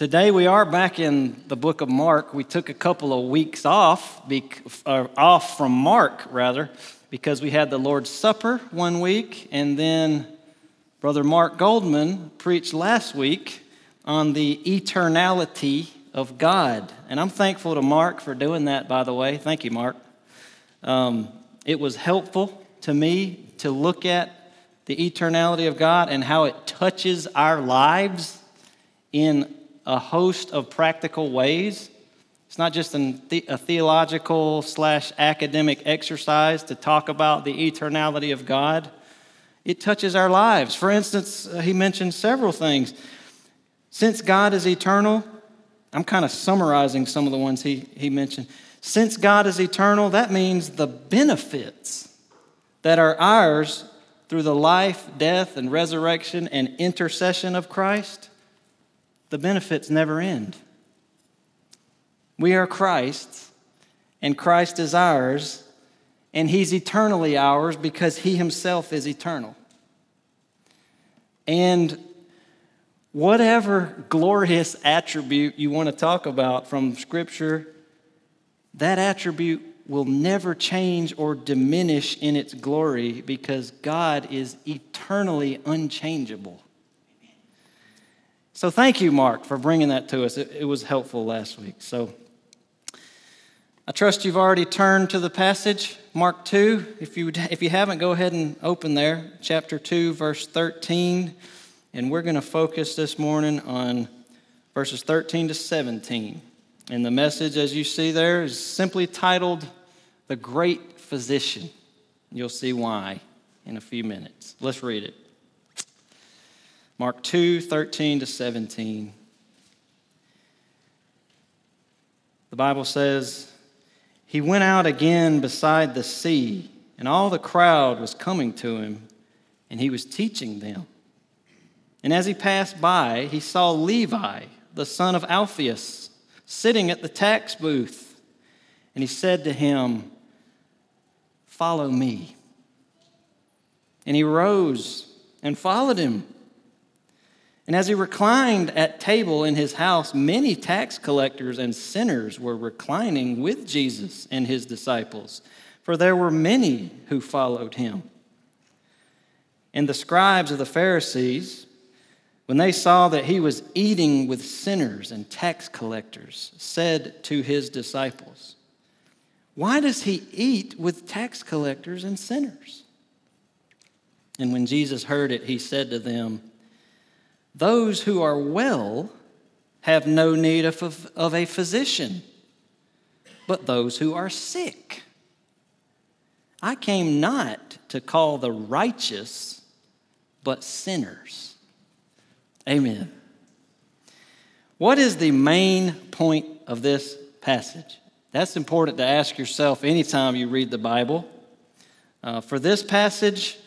Today we are back in the book of Mark. We took a couple of weeks off, uh, off from Mark rather, because we had the Lord's Supper one week, and then Brother Mark Goldman preached last week on the eternality of God. And I'm thankful to Mark for doing that, by the way. Thank you, Mark. Um, it was helpful to me to look at the eternality of God and how it touches our lives in a host of practical ways. It's not just a theological slash academic exercise to talk about the eternality of God. It touches our lives. For instance, uh, he mentioned several things. Since God is eternal, I'm kind of summarizing some of the ones he, he mentioned. Since God is eternal, that means the benefits that are ours through the life, death, and resurrection and intercession of Christ, the benefits never end. We are Christ's, and Christ is ours, and He's eternally ours because He Himself is eternal. And whatever glorious attribute you want to talk about from Scripture, that attribute will never change or diminish in its glory because God is eternally unchangeable. So, thank you, Mark, for bringing that to us. It, it, was helpful last week. So, I trust you've already turned to the passage, Mark 2. If you, if you haven't, go ahead and open there, chapter 2, verse 13. And we're going to focus this morning on verses 13 to 17. And the message, as you see there, is simply titled The Great Physician. You'll see why in a few minutes. Let's read it. Mark 2 13 to 17. The Bible says, He went out again beside the sea, and all the crowd was coming to him, and he was teaching them. And as he passed by, he saw Levi, the son of Alphaeus, sitting at the tax booth. And he said to him, Follow me. And he rose and followed him. And as he reclined at table in his house, many tax collectors and sinners were reclining with Jesus and his disciples, for there were many who followed him. And the scribes of the Pharisees, when they saw that he was eating with sinners and tax collectors, said to his disciples, Why does he eat with tax collectors and sinners? And when Jesus heard it, he said to them, Those who are well have no need of, of a physician, but those who are sick. I came not to call the righteous, but sinners. Amen. What is the main point of this passage? That's important to ask yourself anytime you read the Bible. Uh, for this passage,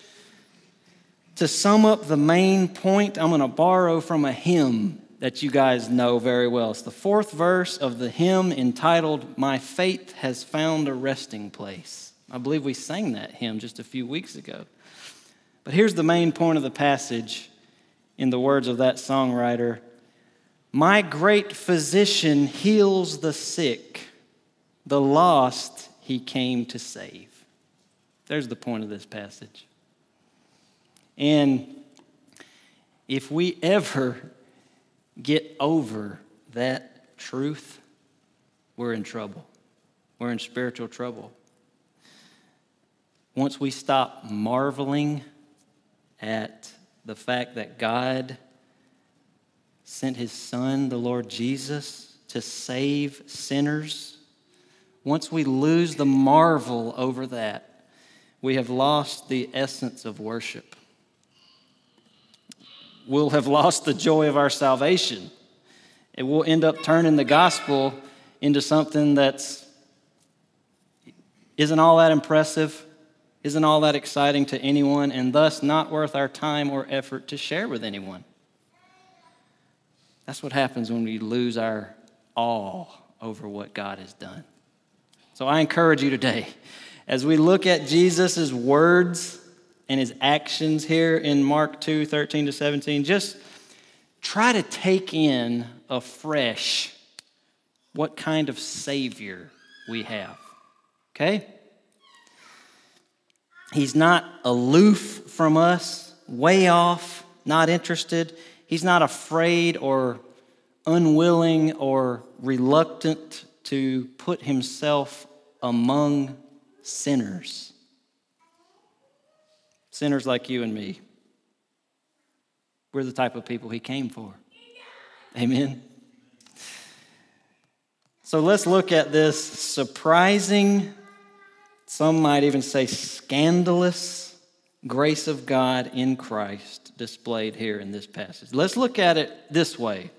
to sum up the main point, I'm going to borrow from a hymn that you guys know very well. It's the fourth verse of the hymn entitled, My Faith Has Found a Resting Place. I believe we sang that hymn just a few weeks ago. But here's the main point of the passage in the words of that songwriter My great physician heals the sick, the lost he came to save. There's the point of this passage. And if we ever get over that truth, we're in trouble. We're in spiritual trouble. Once we stop marveling at the fact that God sent his son, the Lord Jesus, to save sinners, once we lose the marvel over that, we have lost the essence of worship. We'll have lost the joy of our salvation. And we'll end up turning the gospel into something that's isn't all that impressive, isn't all that exciting to anyone and thus not worth our time or effort to share with anyone. That's what happens when we lose our awe over what God has done. So I encourage you today, as we look at Jesus' words and his actions here in Mark 2 13 to 17, just try to take in afresh what kind of Savior we have. Okay? He's not aloof from us, way off, not interested. He's not afraid or unwilling or reluctant to put himself among sinners. Sinners like you and me. We're the type of people he came for. Amen. So let's look at this surprising, some might even say scandalous grace of God in Christ displayed here in this passage. Let's look at it this way.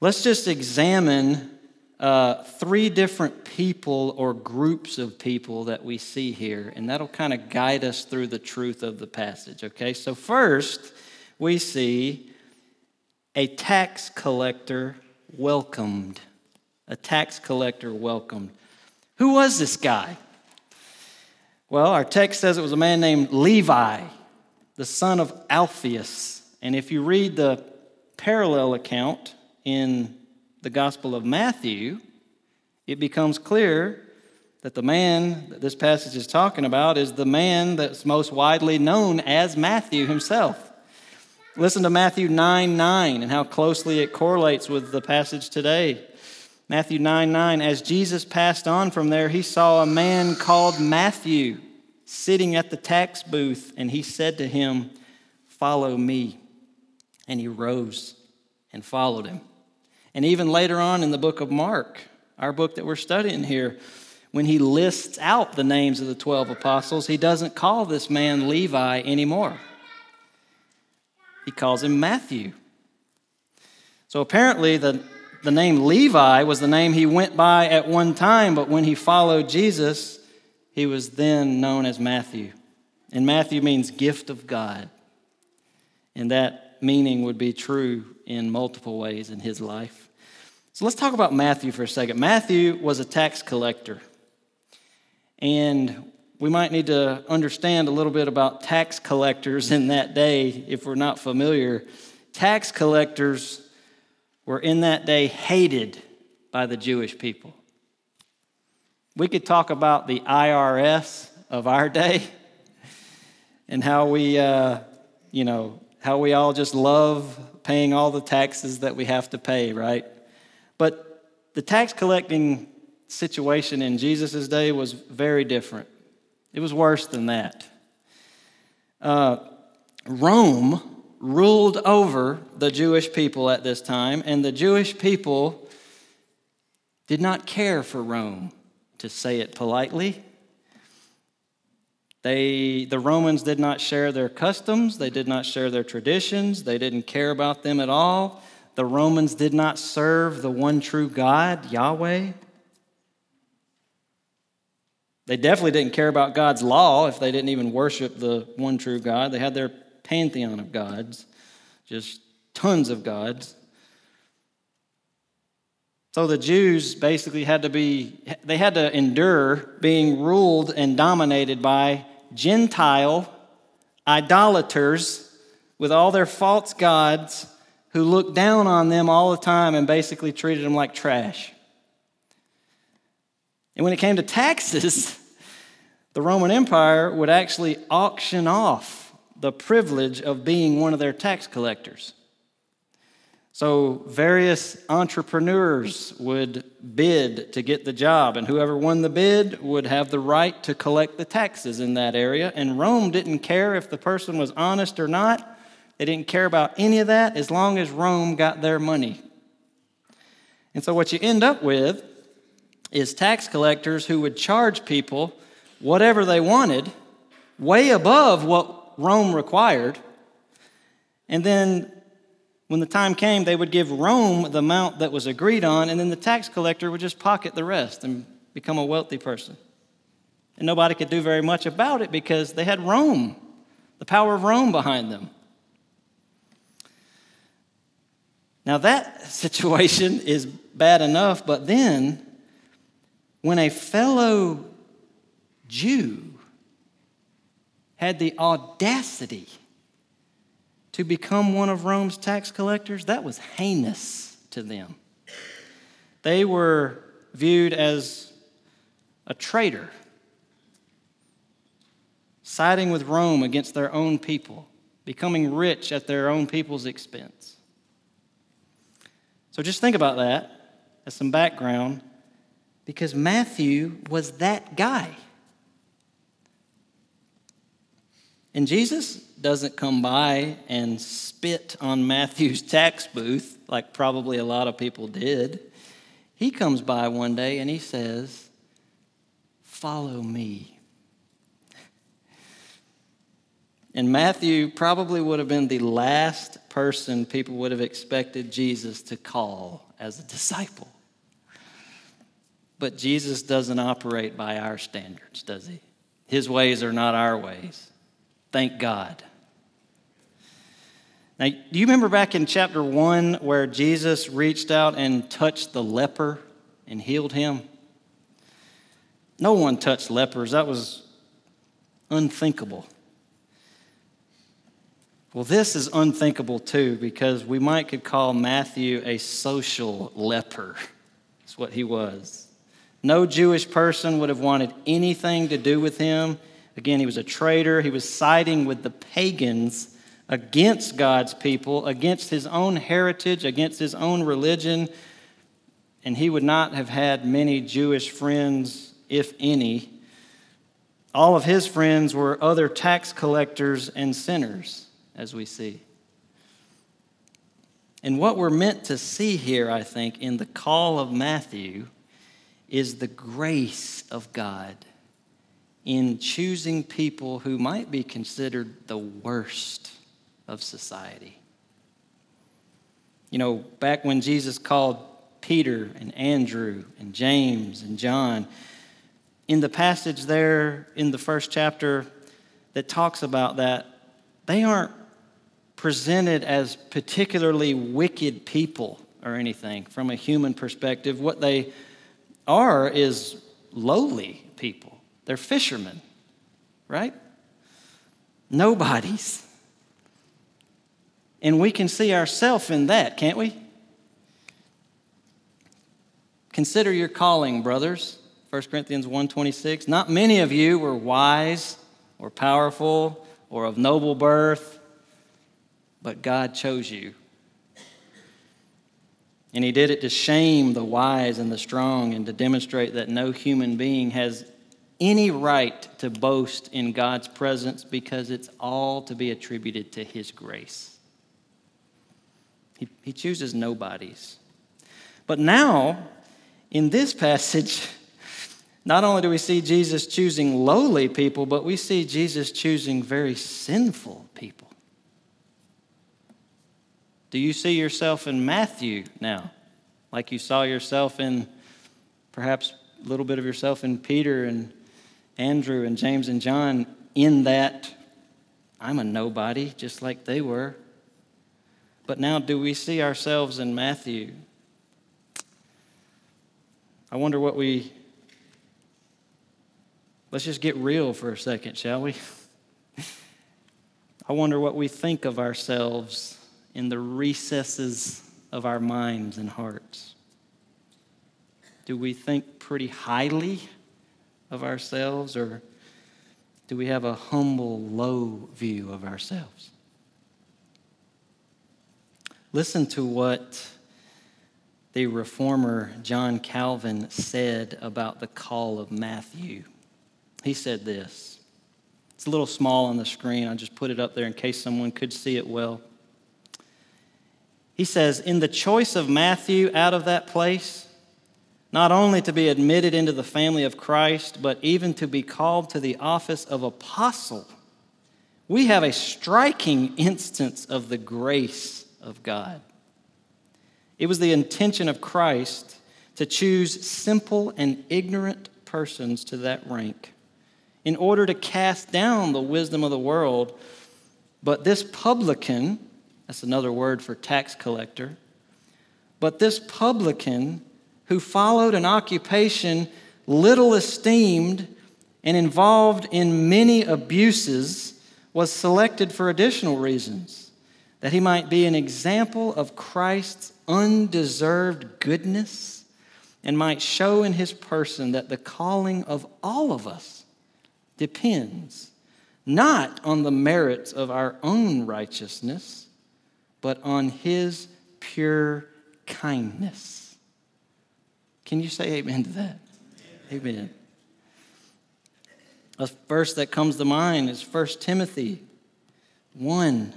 Let's just examine uh, three different people or groups of people that we see here, and that'll kind of guide us through the truth of the passage, okay? So, first, we see a tax collector welcomed. A tax collector welcomed. Who was this guy? Well, our text says it was a man named Levi, the son of Alphaeus. And if you read the parallel account in the Gospel of Matthew, it becomes clear that the man that this passage is talking about is the man that's most widely known as Matthew himself. Listen to Matthew 9 9 and how closely it correlates with the passage today. Matthew 9 9, as Jesus passed on from there, he saw a man called Matthew sitting at the tax booth, and he said to him, Follow me. And he rose and followed him. And even later on in the book of Mark, our book that we're studying here, when he lists out the names of the 12 apostles, he doesn't call this man Levi anymore. He calls him Matthew. So apparently, the, the name Levi was the name he went by at one time, but when he followed Jesus, he was then known as Matthew. And Matthew means gift of God. And meaning would be true in multiple ways in his life. So let's talk about Matthew for a second. Matthew was a tax collector. And we might need to understand a little bit about tax collectors in that day if we're not familiar. Tax collectors were in that day hated by the Jewish people. We could talk about the IRS of our day and how we, uh, you know, how we all just love paying all the taxes that we have to pay, right? But the tax collecting situation in Jesus' day was very different. It was worse than that. Uh, Rome ruled over the Jewish people at this time, and the Jewish people did not care for Rome to say it politely. They, the Romans did not share their customs, they did not share their traditions, they didn't care about them at all. The Romans did not serve the one true God, Yahweh. They definitely didn't care about God's law if they didn't even worship the one true God. They had their pantheon of gods, just tons of gods. So the Jews basically had to be, they had to endure being ruled and dominated by Gentile idolaters with all their false gods who looked down on them all the time and basically treated them like trash. And when it came to taxes, the Roman Empire would actually auction off the privilege of being one of their tax collectors. So, various entrepreneurs would bid to get the job, and whoever won the bid would have the right to collect the taxes in that area. And Rome didn't care if the person was honest or not, they didn't care about any of that as long as Rome got their money. And so, what you end up with is tax collectors who would charge people whatever they wanted, way above what Rome required, and then when the time came, they would give Rome the amount that was agreed on, and then the tax collector would just pocket the rest and become a wealthy person. And nobody could do very much about it because they had Rome, the power of Rome behind them. Now, that situation is bad enough, but then when a fellow Jew had the audacity to become one of Rome's tax collectors, that was heinous to them. They were viewed as a traitor, siding with Rome against their own people, becoming rich at their own people's expense. So just think about that as some background, because Matthew was that guy. And Jesus doesn't come by and spit on Matthew's tax booth like probably a lot of people did. He comes by one day and he says, Follow me. And Matthew probably would have been the last person people would have expected Jesus to call as a disciple. But Jesus doesn't operate by our standards, does he? His ways are not our ways. Thank God. Now, do you remember back in chapter 1 where Jesus reached out and touched the leper and healed him? No one touched lepers. That was unthinkable. Well, this is unthinkable too because we might could call Matthew a social leper. That's what he was. No Jewish person would have wanted anything to do with him. Again, he was a traitor. He was siding with the pagans against God's people, against his own heritage, against his own religion. And he would not have had many Jewish friends, if any. All of his friends were other tax collectors and sinners as we see. And what we're meant to see here, I think, in the call of Matthew is the grace of God in choosing people who might be considered the worst of society. You know, back when Jesus called Peter and Andrew and James and John, in the passage there in the first chapter that talks about that, they aren't presented as particularly wicked people or anything from a human perspective. What they are is lowly people, they're fishermen, right? Nobodies. And we can see ourselves in that, can't we? Consider your calling, brothers. 1 Corinthians 1:26. Not many of you were wise or powerful or of noble birth but God chose you. And he did it to shame the wise and the strong and to demonstrate that no human being has any right to boast in God's presence because it's all to be attributed to his grace. He, he chooses nobodies. But now, in this passage, not only do we see Jesus choosing lowly people, but we see Jesus choosing very sinful people. Do you see yourself in Matthew now? Like you saw yourself in perhaps a little bit of yourself in Peter and Andrew and James and John, in that I'm a nobody, just like they were. But now, do we see ourselves in Matthew? I wonder what we. Let's just get real for a second, shall we? I wonder what we think of ourselves in the recesses of our minds and hearts? Do we think pretty highly of ourselves, or do we have a humble, low view of ourselves? Listen to what the reformer John Calvin said about the call of Matthew. He said this. It's a little small on the screen. I just put it up there in case someone could see it well. He says, in the choice of Matthew out of that place, not only to be admitted into the family of Christ, but even to be called to the office of apostle, we have a striking instance of the grace of God. It was the intention of Christ to choose simple and ignorant persons to that rank in order to cast down the wisdom of the world. But this publican, that's another word for tax collector. But this publican who followed an occupation little esteemed and involved in many abuses was selected for additional reasons. that he might be an example of Christ's undeserved goodness and might show in his person that the calling of all of us depends not on the merits of our own righteousness, but on his pure kindness. Can you say amen to that? Amen. amen. A verse that comes to mind is 1 Timothy 1.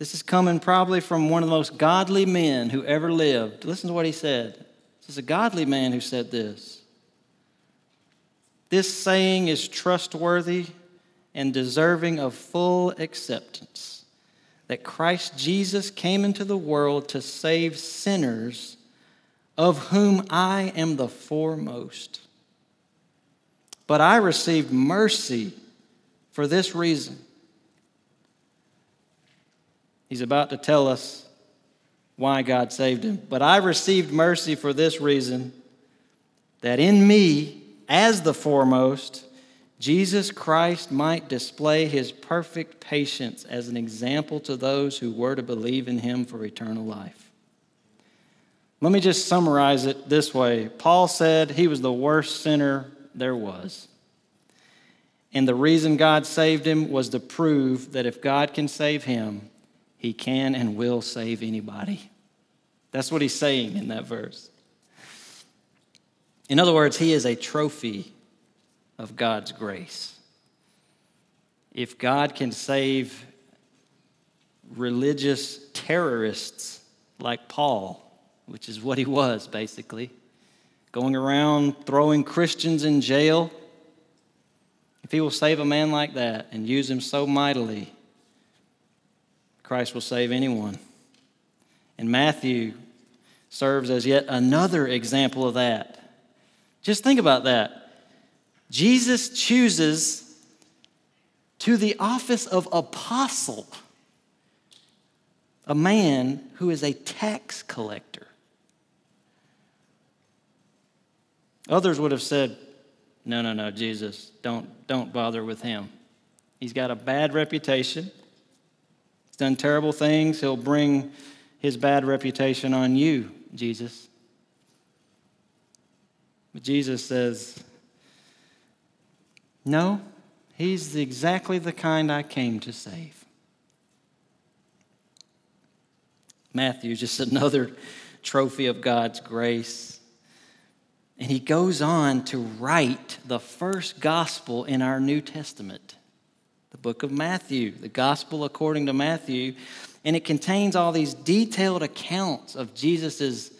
This is coming probably from one of the most godly men who ever lived. Listen to what he said. This is a godly man who said this. This saying is trustworthy and deserving of full acceptance that Christ Jesus came into the world to save sinners, of whom I am the foremost. But I received mercy for this reason. He's about to tell us why God saved him. But I received mercy for this reason that in me, as the foremost, Jesus Christ might display his perfect patience as an example to those who were to believe in him for eternal life. Let me just summarize it this way Paul said he was the worst sinner there was. And the reason God saved him was to prove that if God can save him, he can and will save anybody. That's what he's saying in that verse. In other words, he is a trophy of God's grace. If God can save religious terrorists like Paul, which is what he was basically, going around throwing Christians in jail, if he will save a man like that and use him so mightily, Christ will save anyone. And Matthew serves as yet another example of that. Just think about that. Jesus chooses to the office of apostle a man who is a tax collector. Others would have said, no, no, no, Jesus, don't, don't bother with him. He's got a bad reputation. He's done terrible things. He'll bring his bad reputation on you, Jesus. But Jesus says, No, he's exactly the kind I came to save. Matthew, just another trophy of God's grace. And he goes on to write the first gospel in our New Testament, the book of Matthew, the gospel according to Matthew. And it contains all these detailed accounts of Jesus'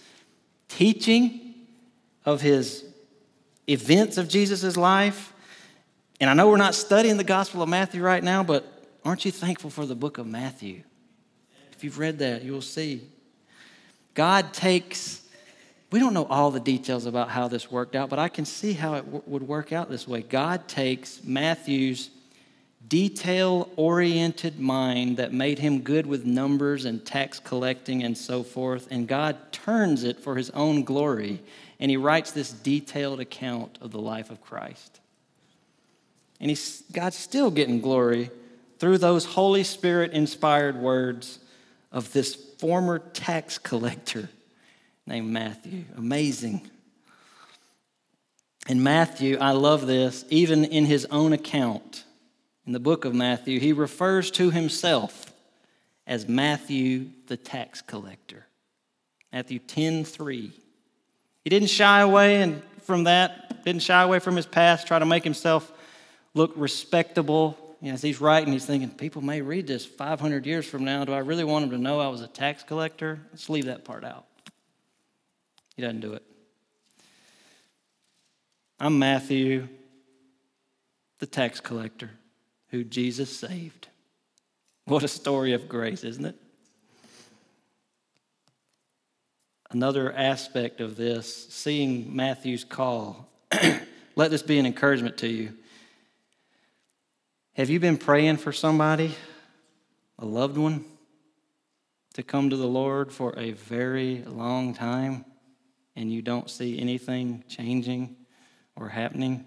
teaching, of his events of Jesus' life. And I know we're not studying the gospel of Matthew right now, but aren't you thankful for the book of Matthew? If you've read that, you will see. God takes we don't know all the details about how this worked out, but I can see how it w- would work out this way. God takes Matthew's detail oriented mind that made him good with numbers and tax collecting and so forth, and God turns it for his own glory, and he writes this detailed account of the life of Christ. And he's, God's still getting glory through those Holy Spirit inspired words of this former tax collector named Matthew. Amazing. In Matthew, I love this, even in his own account, in the book of Matthew, he refers to himself as Matthew the tax collector. Matthew 10 3. He didn't shy away from that, didn't shy away from his past, try to make himself look respectable. As he's writing, he's thinking, people may read this 500 years from now. Do I really want them to know I was a tax collector? Let's leave that part out. He doesn't do it. I'm Matthew, the tax collector who Jesus saved. What a story of grace, isn't it? Another aspect of this, seeing Matthew's call, let this be an encouragement to you. Have you been praying for somebody, a loved one, to come to the Lord for a very long time? And you don't see anything changing or happening?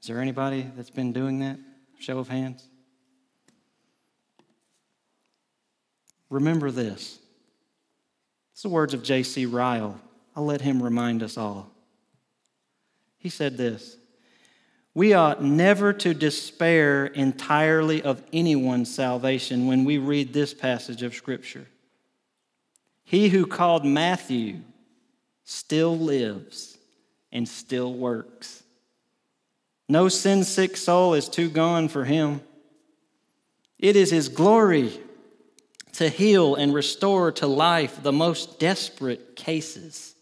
Is there anybody that's been doing that? Show of hands. remember this. It's the words of J.C. Ryle. I'll let him remind us all. He said this We ought never to despair entirely of anyone's salvation when we read this passage of Scripture. He who called Matthew still lives and still works. No sin sick soul is too gone for him. It is his glory to heal and restore to life the most desperate cases.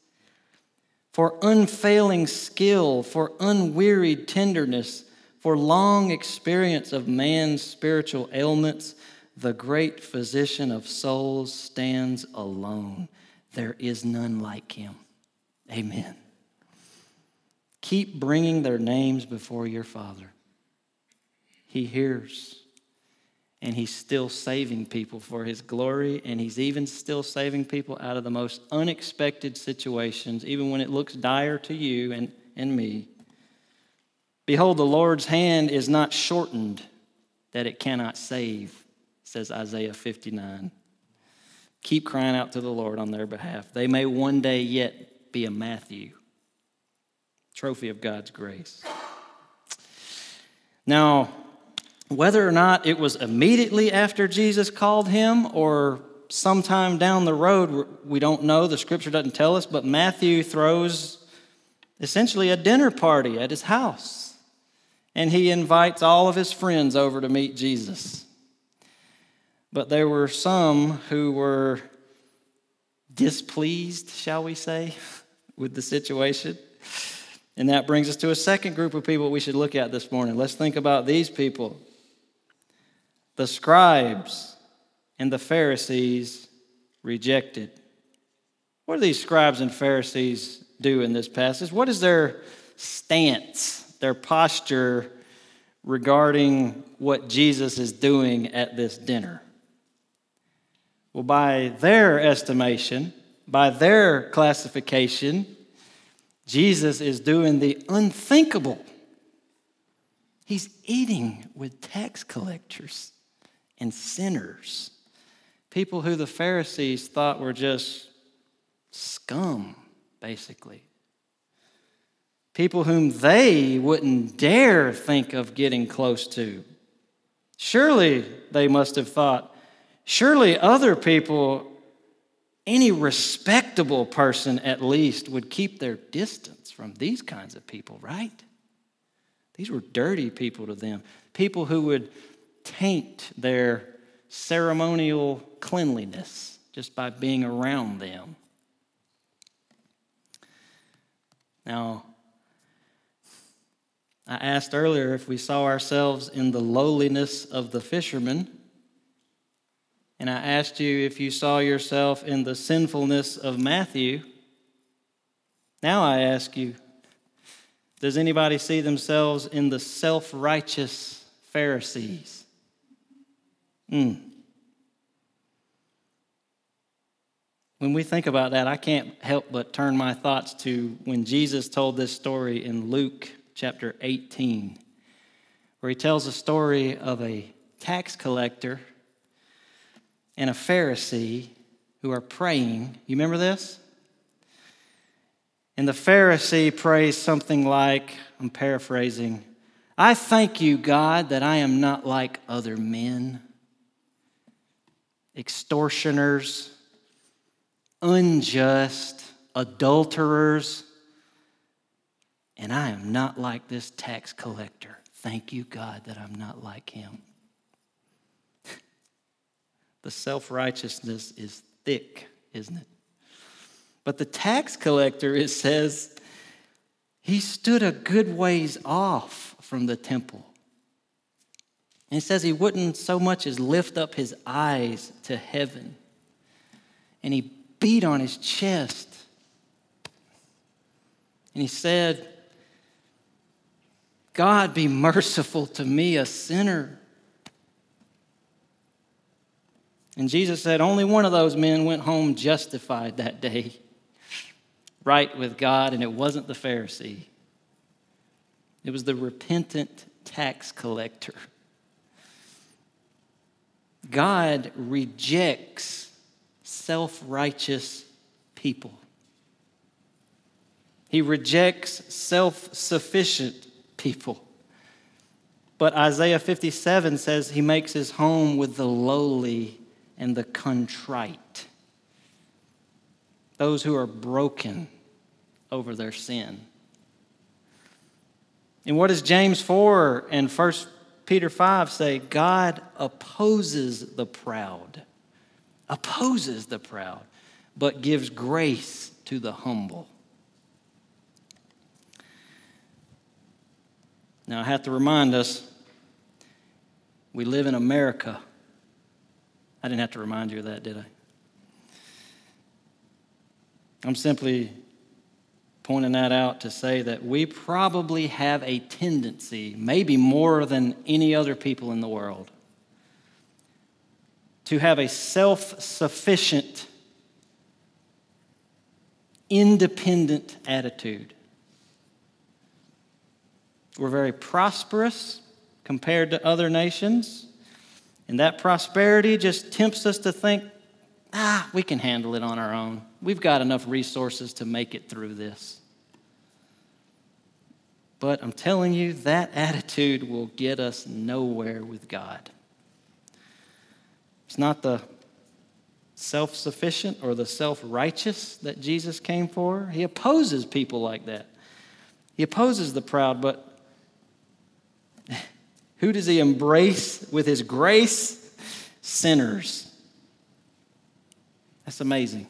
For unfailing skill, for unwearied tenderness, for long experience of man's spiritual ailments, the great physician of souls stands alone. There is none like him. Amen. Keep bringing their names before your Father. He hears, and He's still saving people for His glory, and He's even still saving people out of the most unexpected situations, even when it looks dire to you and, and me. Behold, the Lord's hand is not shortened that it cannot save, says Isaiah 59. Keep crying out to the Lord on their behalf. They may one day yet be a Matthew, trophy of God's grace. Now, whether or not it was immediately after Jesus called him or sometime down the road, we don't know. The scripture doesn't tell us, but Matthew throws essentially a dinner party at his house. And he invites all of his friends over to meet Jesus. But there were some who were displeased, shall we say? With the situation. And that brings us to a second group of people we should look at this morning. Let's think about these people the scribes and the Pharisees rejected. What do these scribes and Pharisees do in this passage? What is their stance, their posture regarding what Jesus is doing at this dinner? Well, by their estimation, by their classification, Jesus is doing the unthinkable. He's eating with tax collectors and sinners, people who the Pharisees thought were just scum, basically. People whom they wouldn't dare think of getting close to. Surely, they must have thought, surely other people any respectable person, at least, would keep their distance from these kinds of people, right? These were dirty people to them, people who would taint their ceremonial cleanliness just by being around them. Now, I asked earlier if we saw ourselves in the lowliness of the fishermen and I asked you if you saw yourself in the sinfulness of Matthew. Now I ask you, does anybody see themselves in the self righteous Pharisees? Mm. When we think about that, I can't help but turn my thoughts to when Jesus told this story in Luke chapter 18, where he tells a story of a tax collector and a Pharisee who are praying. You remember this? And the Pharisee prays something like, I'm paraphrasing, I thank you, God, that I am not like other men, extortioners, unjust, adulterers, and I am not like this tax collector. Thank you, God, that I'm not like him. The self righteousness is thick, isn't it? But the tax collector, it says, he stood a good ways off from the temple. And it says he wouldn't so much as lift up his eyes to heaven. And he beat on his chest. And he said, God be merciful to me, a sinner. And Jesus said only one of those men went home justified that day, right with God, and it wasn't the Pharisee. It was the repentant tax collector. God rejects self righteous people. He rejects self sufficient people. But Isaiah 57 says he makes his home with the lowly and the contrite, those who are broken over their sin. And what does James 4 and 1 Peter 5 say? God opposes the proud, opposes the proud, but gives grace to the humble. Now, I have to remind us we live in America. I didn't have to remind you of that, did I? I'm simply pointing that out to say that we probably have a tendency, maybe more than any other people in the world, to have a self sufficient, independent attitude. We're very prosperous compared to other nations, and that prosperity just tempts us to think, ah, we can handle it on our own. We've got enough resources to make it through this. But I'm telling you, that attitude will get us nowhere with God. It's not the self sufficient or the self righteous that Jesus came for. He opposes people like that. He opposes the proud, but who does he embrace with his grace? Sinners. That's amazing.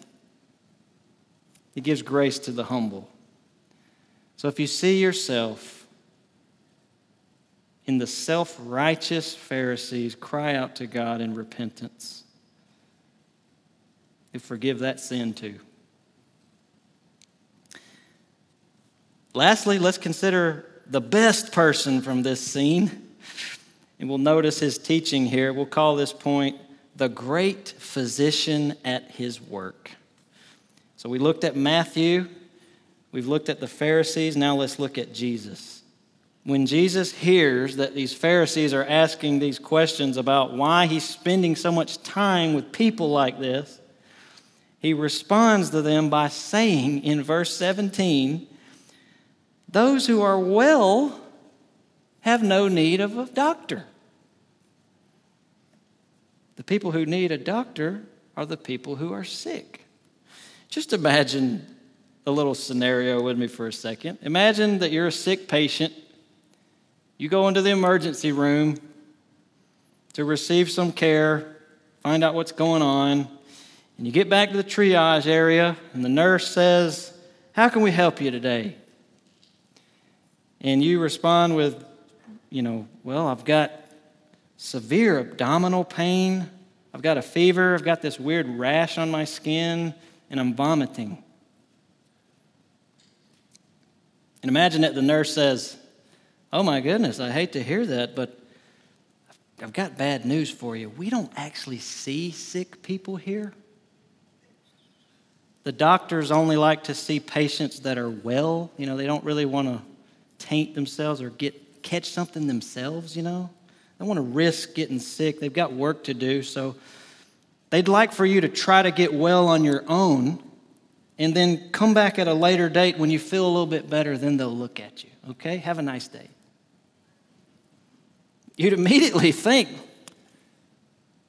He gives grace to the humble. So if you see yourself in the self righteous Pharisees, cry out to God in repentance. And forgive that sin too. Lastly, let's consider the best person from this scene. And we'll notice his teaching here. We'll call this point the great physician at his work. So we looked at Matthew, we've looked at the Pharisees, now let's look at Jesus. When Jesus hears that these Pharisees are asking these questions about why he's spending so much time with people like this, he responds to them by saying in verse 17, Those who are well have no need of a doctor. The people who need a doctor are the people who are sick. Just imagine a little scenario with me for a second. Imagine that you're a sick patient. You go into the emergency room to receive some care, find out what's going on, and you get back to the triage area, and the nurse says, How can we help you today? And you respond with, You know, well, I've got severe abdominal pain. I've got a fever. I've got this weird rash on my skin, and I'm vomiting. And imagine that the nurse says, Oh my goodness, I hate to hear that, but I've got bad news for you. We don't actually see sick people here. The doctors only like to see patients that are well. You know, they don't really want to taint themselves or get catch something themselves, you know don't want to risk getting sick. They've got work to do. So they'd like for you to try to get well on your own and then come back at a later date when you feel a little bit better. Then they'll look at you. Okay? Have a nice day. You'd immediately think,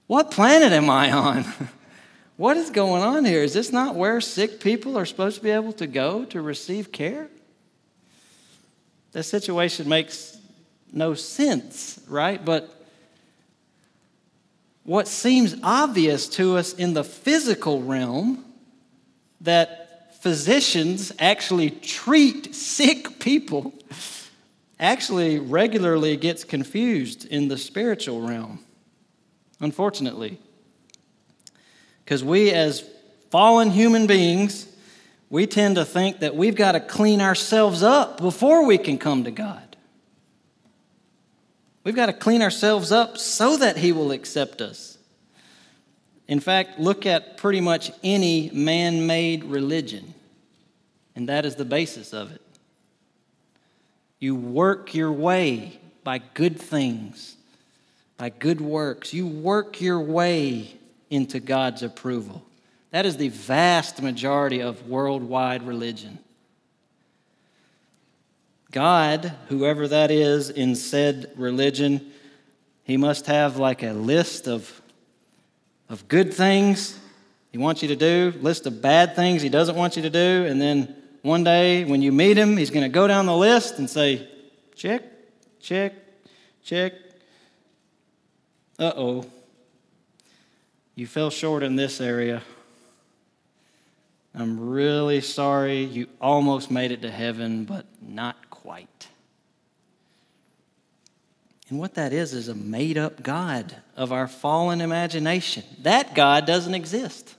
what planet am I on? what is going on here? Is this not where sick people are supposed to be able to go to receive care? This situation makes no sense, right? But what seems obvious to us in the physical realm that physicians actually treat sick people actually regularly gets confused in the spiritual realm, unfortunately. Because we, as fallen human beings, we tend to think that we've got to clean ourselves up before we can come to God. We've got to clean ourselves up so that He will accept us. In fact, look at pretty much any man made religion, and that is the basis of it. You work your way by good things, by good works. You work your way into God's approval. That is the vast majority of worldwide religion. God, whoever that is in said religion, he must have like a list of, of good things he wants you to do, list of bad things he doesn't want you to do, and then one day when you meet him, he's going to go down the list and say, check, check, check. Uh oh. You fell short in this area. I'm really sorry. You almost made it to heaven, but not quite. And what that is, is a made up God of our fallen imagination. That God doesn't exist.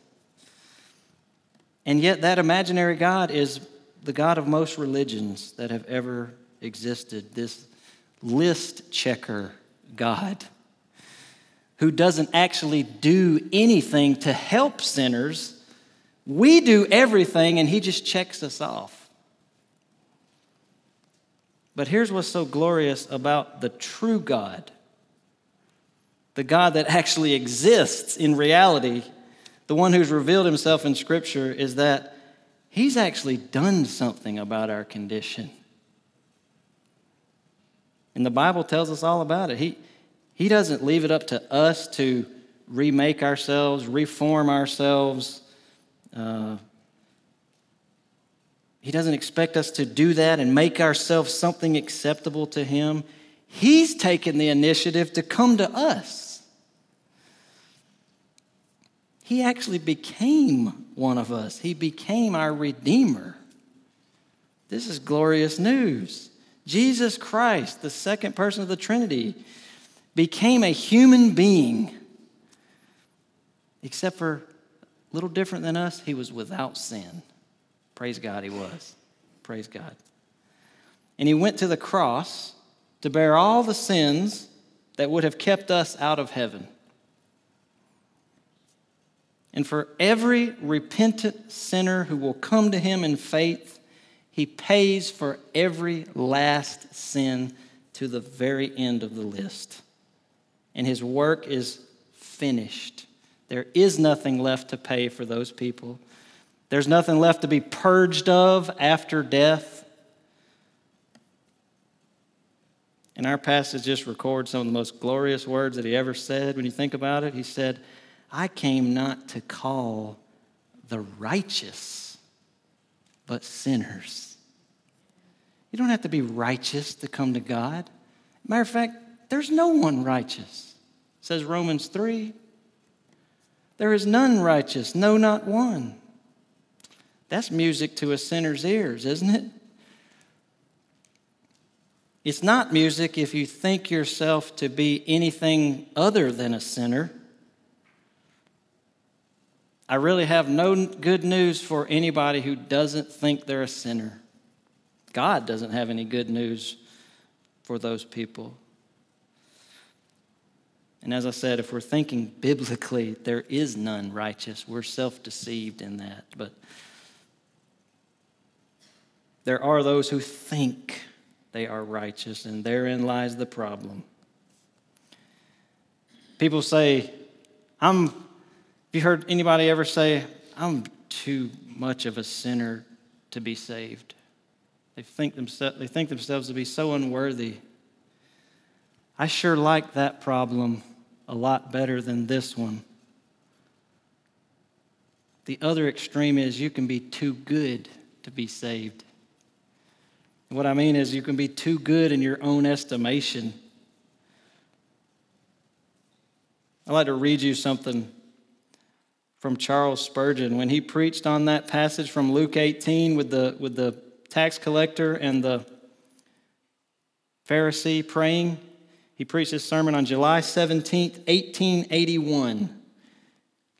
And yet, that imaginary God is the God of most religions that have ever existed. This list checker God who doesn't actually do anything to help sinners. We do everything, and he just checks us off. But here's what's so glorious about the true God the God that actually exists in reality, the one who's revealed himself in Scripture, is that he's actually done something about our condition. And the Bible tells us all about it. He, he doesn't leave it up to us to remake ourselves, reform ourselves. Uh, he doesn't expect us to do that and make ourselves something acceptable to Him. He's taken the initiative to come to us. He actually became one of us, He became our Redeemer. This is glorious news. Jesus Christ, the second person of the Trinity, became a human being, except for a little different than us, he was without sin. Praise God, he was. Praise God. And he went to the cross to bear all the sins that would have kept us out of heaven. And for every repentant sinner who will come to him in faith, he pays for every last sin to the very end of the list. And his work is finished. There is nothing left to pay for those people. There's nothing left to be purged of after death. And our passage just records some of the most glorious words that he ever said. When you think about it, he said, I came not to call the righteous, but sinners. You don't have to be righteous to come to God. Matter of fact, there's no one righteous, says Romans 3. There is none righteous, no, not one. That's music to a sinner's ears, isn't it? It's not music if you think yourself to be anything other than a sinner. I really have no good news for anybody who doesn't think they're a sinner. God doesn't have any good news for those people. And as I said, if we're thinking biblically, there is none righteous. We're self deceived in that. But there are those who think they are righteous, and therein lies the problem. People say, I'm, have you heard anybody ever say, I'm too much of a sinner to be saved? They think, themselves, they think themselves to be so unworthy. I sure like that problem a lot better than this one. The other extreme is you can be too good to be saved. What I mean is, you can be too good in your own estimation. I'd like to read you something from Charles Spurgeon when he preached on that passage from Luke 18 with the, with the tax collector and the Pharisee praying. He preached his sermon on July 17th, 1881.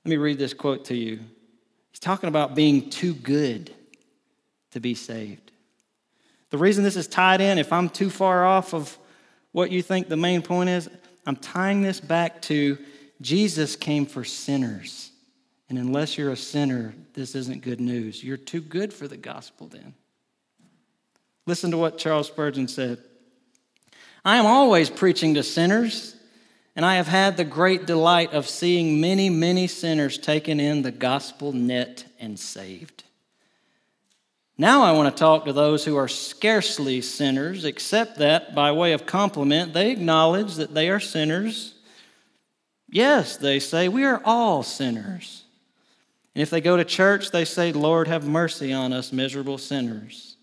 Let me read this quote to you. He's talking about being too good to be saved. The reason this is tied in, if I'm too far off of what you think the main point is, I'm tying this back to Jesus came for sinners. And unless you're a sinner, this isn't good news. You're too good for the gospel then. Listen to what Charles Spurgeon said I am always preaching to sinners, and I have had the great delight of seeing many, many sinners taken in the gospel net and saved. Now I want to talk to those who are scarcely sinners, except that, by way of compliment, they acknowledge that they are sinners. Yes, they say, we are all sinners. And if they go to church, they say, Lord, have mercy on us, miserable sinners.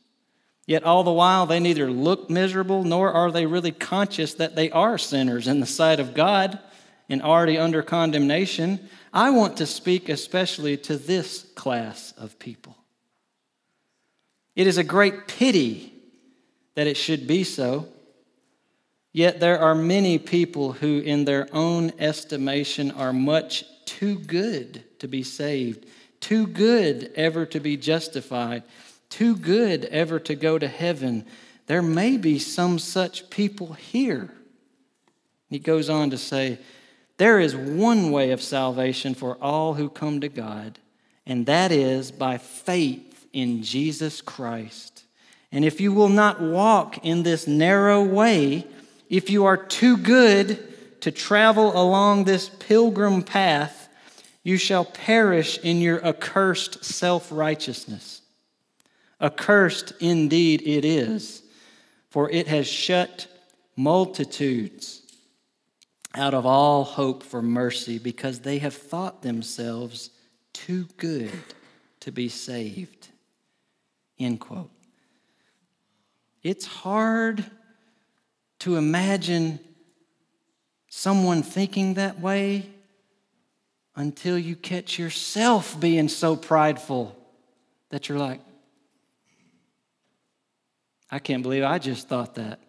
Yet all the while, they neither look miserable nor are they really conscious that they are sinners in the sight of God and already under condemnation. I want to speak especially to this class of people. It is a great pity that it should be so. Yet there are many people who, in their own estimation, are much too good to be saved, too good ever to be justified, too good ever to go to heaven. There may be some such people here. He goes on to say, There is one way of salvation for all who come to God, and that is by faith in Jesus Christ. And if you will not walk in this narrow way, if you are too good to travel along this pilgrim path, you shall perish in your accursed self righteousness. Accursed indeed it is, for it has shut multitudes out of all hope for mercy because they have thought themselves too good to be saved. End quote. It's hard to imagine someone thinking that way until you catch yourself being so prideful that you're like, I can't believe I just thought that.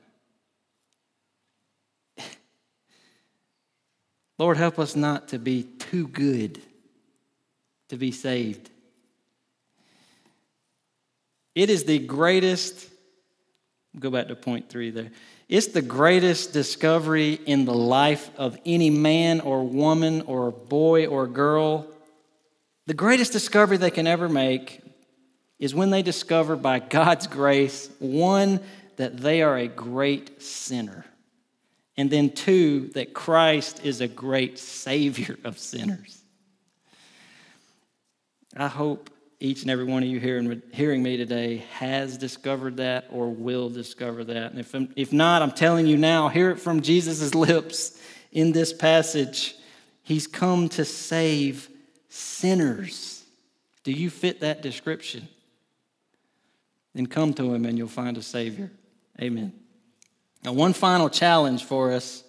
Lord, help us not to be too good to be saved. It is the greatest, go back to point three there. It's the greatest discovery in the life of any man or woman or boy or girl. The greatest discovery they can ever make is when they discover by God's grace, one, that they are a great sinner, and then two, that Christ is a great Savior of sinners. I hope each and every one of you hearing, hearing me today has discovered that or will discover that. And if, if not, I'm telling you now, hear it from Jesus' lips in this passage. He's come to save sinners. Do you fit that description? Then come to him and you'll find a Savior. Amen. Now, one final challenge for us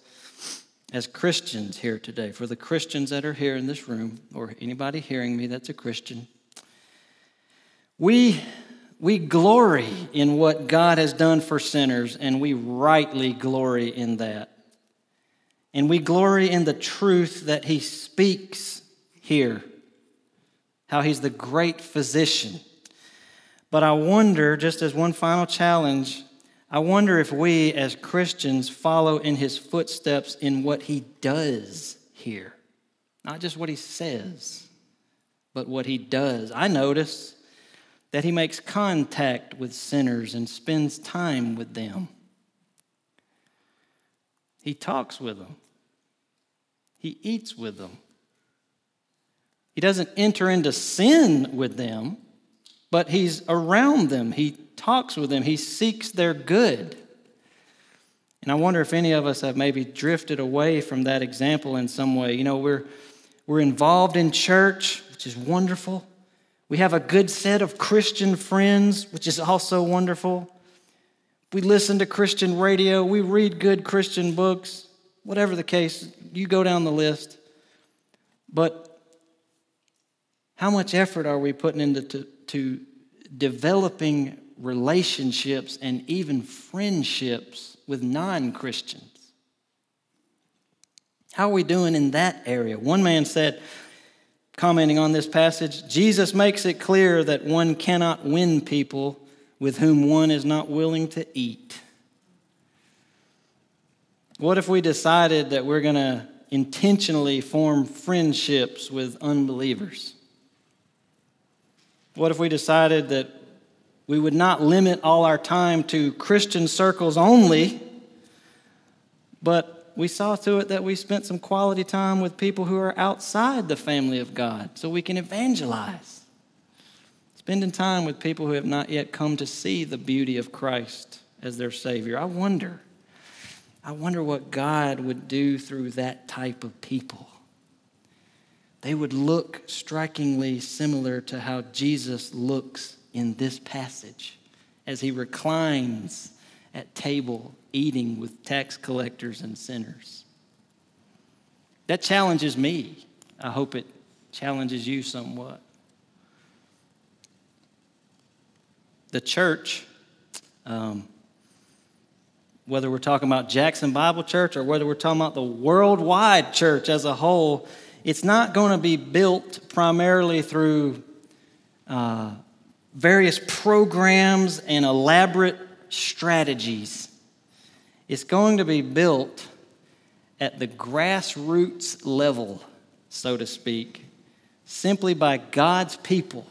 as Christians here today, for the Christians that are here in this room, or anybody hearing me that's a Christian. We, we glory in what God has done for sinners, and we rightly glory in that. And we glory in the truth that He speaks here, how He's the great physician. But I wonder, just as one final challenge, I wonder if we as Christians follow in His footsteps in what He does here. Not just what He says, but what He does. I notice that he makes contact with sinners and spends time with them. He talks with them, he eats with them. He doesn't enter into sin with them, but he's around them. He talks with them, he seeks their good. And I wonder if any of us have maybe drifted away from that example in some way. You know, we're, we're involved in church, which is wonderful. We have a good set of Christian friends, which is also wonderful. We listen to Christian radio, we read good Christian books, whatever the case, you go down the list. But how much effort are we putting into to, to developing relationships and even friendships with non Christians? How are we doing in that area? One man said, commenting on this passage, Jesus makes it clear that one cannot win people with whom one is not willing to eat. What if we decided that we're going to intentionally form friendships with unbelievers? What if we decided that we would not limit all our time to Christian circles only, but we saw to it that we spent some quality time with people who are outside the family of God so we can evangelize. Spending time with people who have not yet come to see the beauty of Christ as their Savior. I wonder, I wonder what God would do through that type of people. They would look strikingly similar to how Jesus looks in this passage as he reclines at table eating with tax collectors and sinners. That challenges me. I hope it challenges you somewhat. The church, um, whether we're talking about Jackson Bible Church or whether we're talking about the worldwide church as a whole, it's not going to be built primarily through uh, various programs and elaborate strategies. It's going to be built at the grassroots level, so to speak, simply by God's people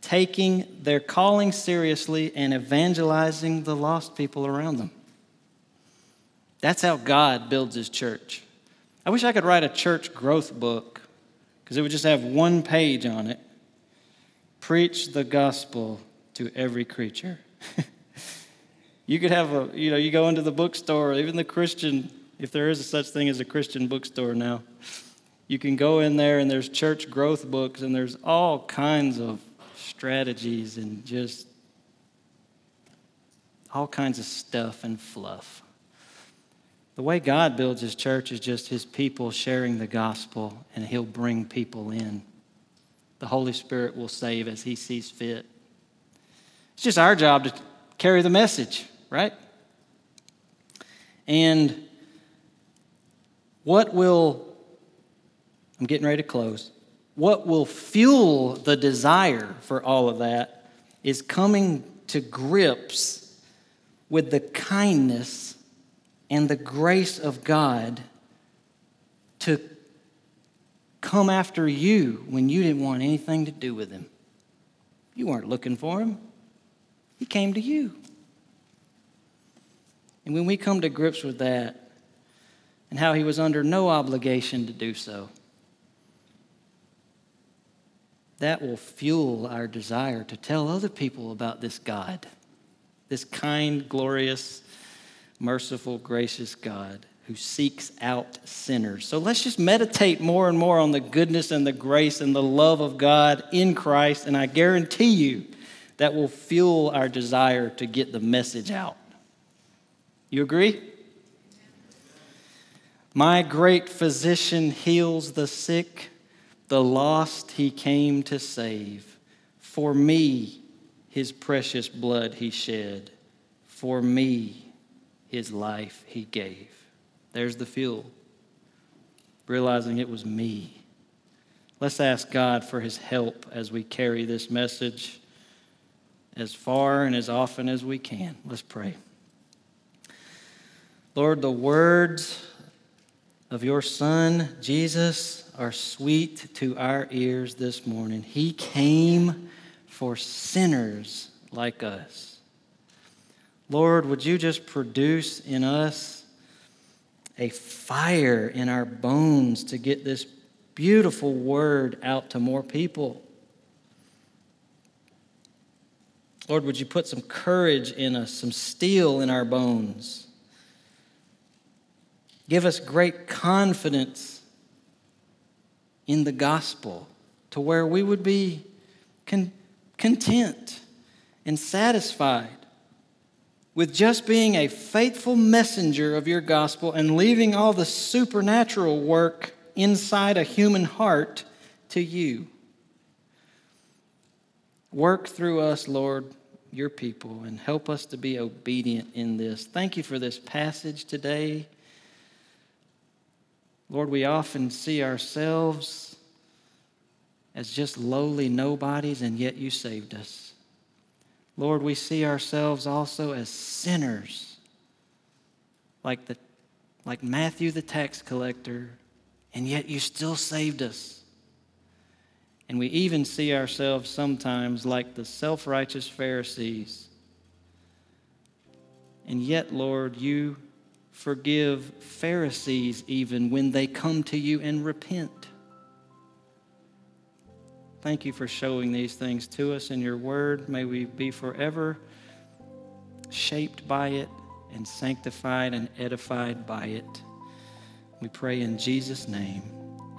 taking their calling seriously and evangelizing the lost people around them. That's how God builds his church. I wish I could write a church growth book because it would just have one page on it. Preach the gospel to every creature. You could have a, you know, you go into the bookstore, even the Christian, if there is a such thing as a Christian bookstore now, you can go in there and there's church growth books and there's all kinds of strategies and just all kinds of stuff and fluff. The way God builds his church is just his people sharing the gospel, and he'll bring people in. The Holy Spirit will save as he sees fit. It's just our job to carry the message right? And what will, I'm getting ready to close, what will fuel the desire for all of that is coming to grips with the kindness and the grace of God to come after you when you didn't want anything to do with him. You weren't looking for him, he came to you. And when we come to grips with that and how he was under no obligation to do so, that will fuel our desire to tell other people about this God, this kind, glorious, merciful, gracious God who seeks out sinners. So let's just meditate more and more on the goodness and the grace and the love of God in Christ, and I guarantee you that will fuel our desire to get the message out. You agree? My great physician heals the sick, the lost he came to save. For me, his precious blood he shed. For me, his life he gave. There's the fuel, realizing it was me. Let's ask God for his help as we carry this message as far and as often as we can. Let's pray. Lord, the words of your Son, Jesus, are sweet to our ears this morning. He came for sinners like us. Lord, would you just produce in us a fire in our bones to get this beautiful word out to more people? Lord, would you put some courage in us, some steel in our bones? Give us great confidence in the gospel to where we would be con- content and satisfied with just being a faithful messenger of your gospel and leaving all the supernatural work inside a human heart to you. Work through us, Lord, your people, and help us to be obedient in this. Thank you for this passage today. Lord, we often see ourselves as just lowly nobodies, and yet you saved us. Lord, we see ourselves also as sinners, like, the, like Matthew the tax collector, and yet you still saved us. And we even see ourselves sometimes like the self righteous Pharisees. And yet, Lord, you forgive Pharisees even when they come to you and repent. Thank you for showing these things to us in your word. May we be forever shaped by it and sanctified and edified by it. We pray in Jesus' name.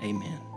Amen.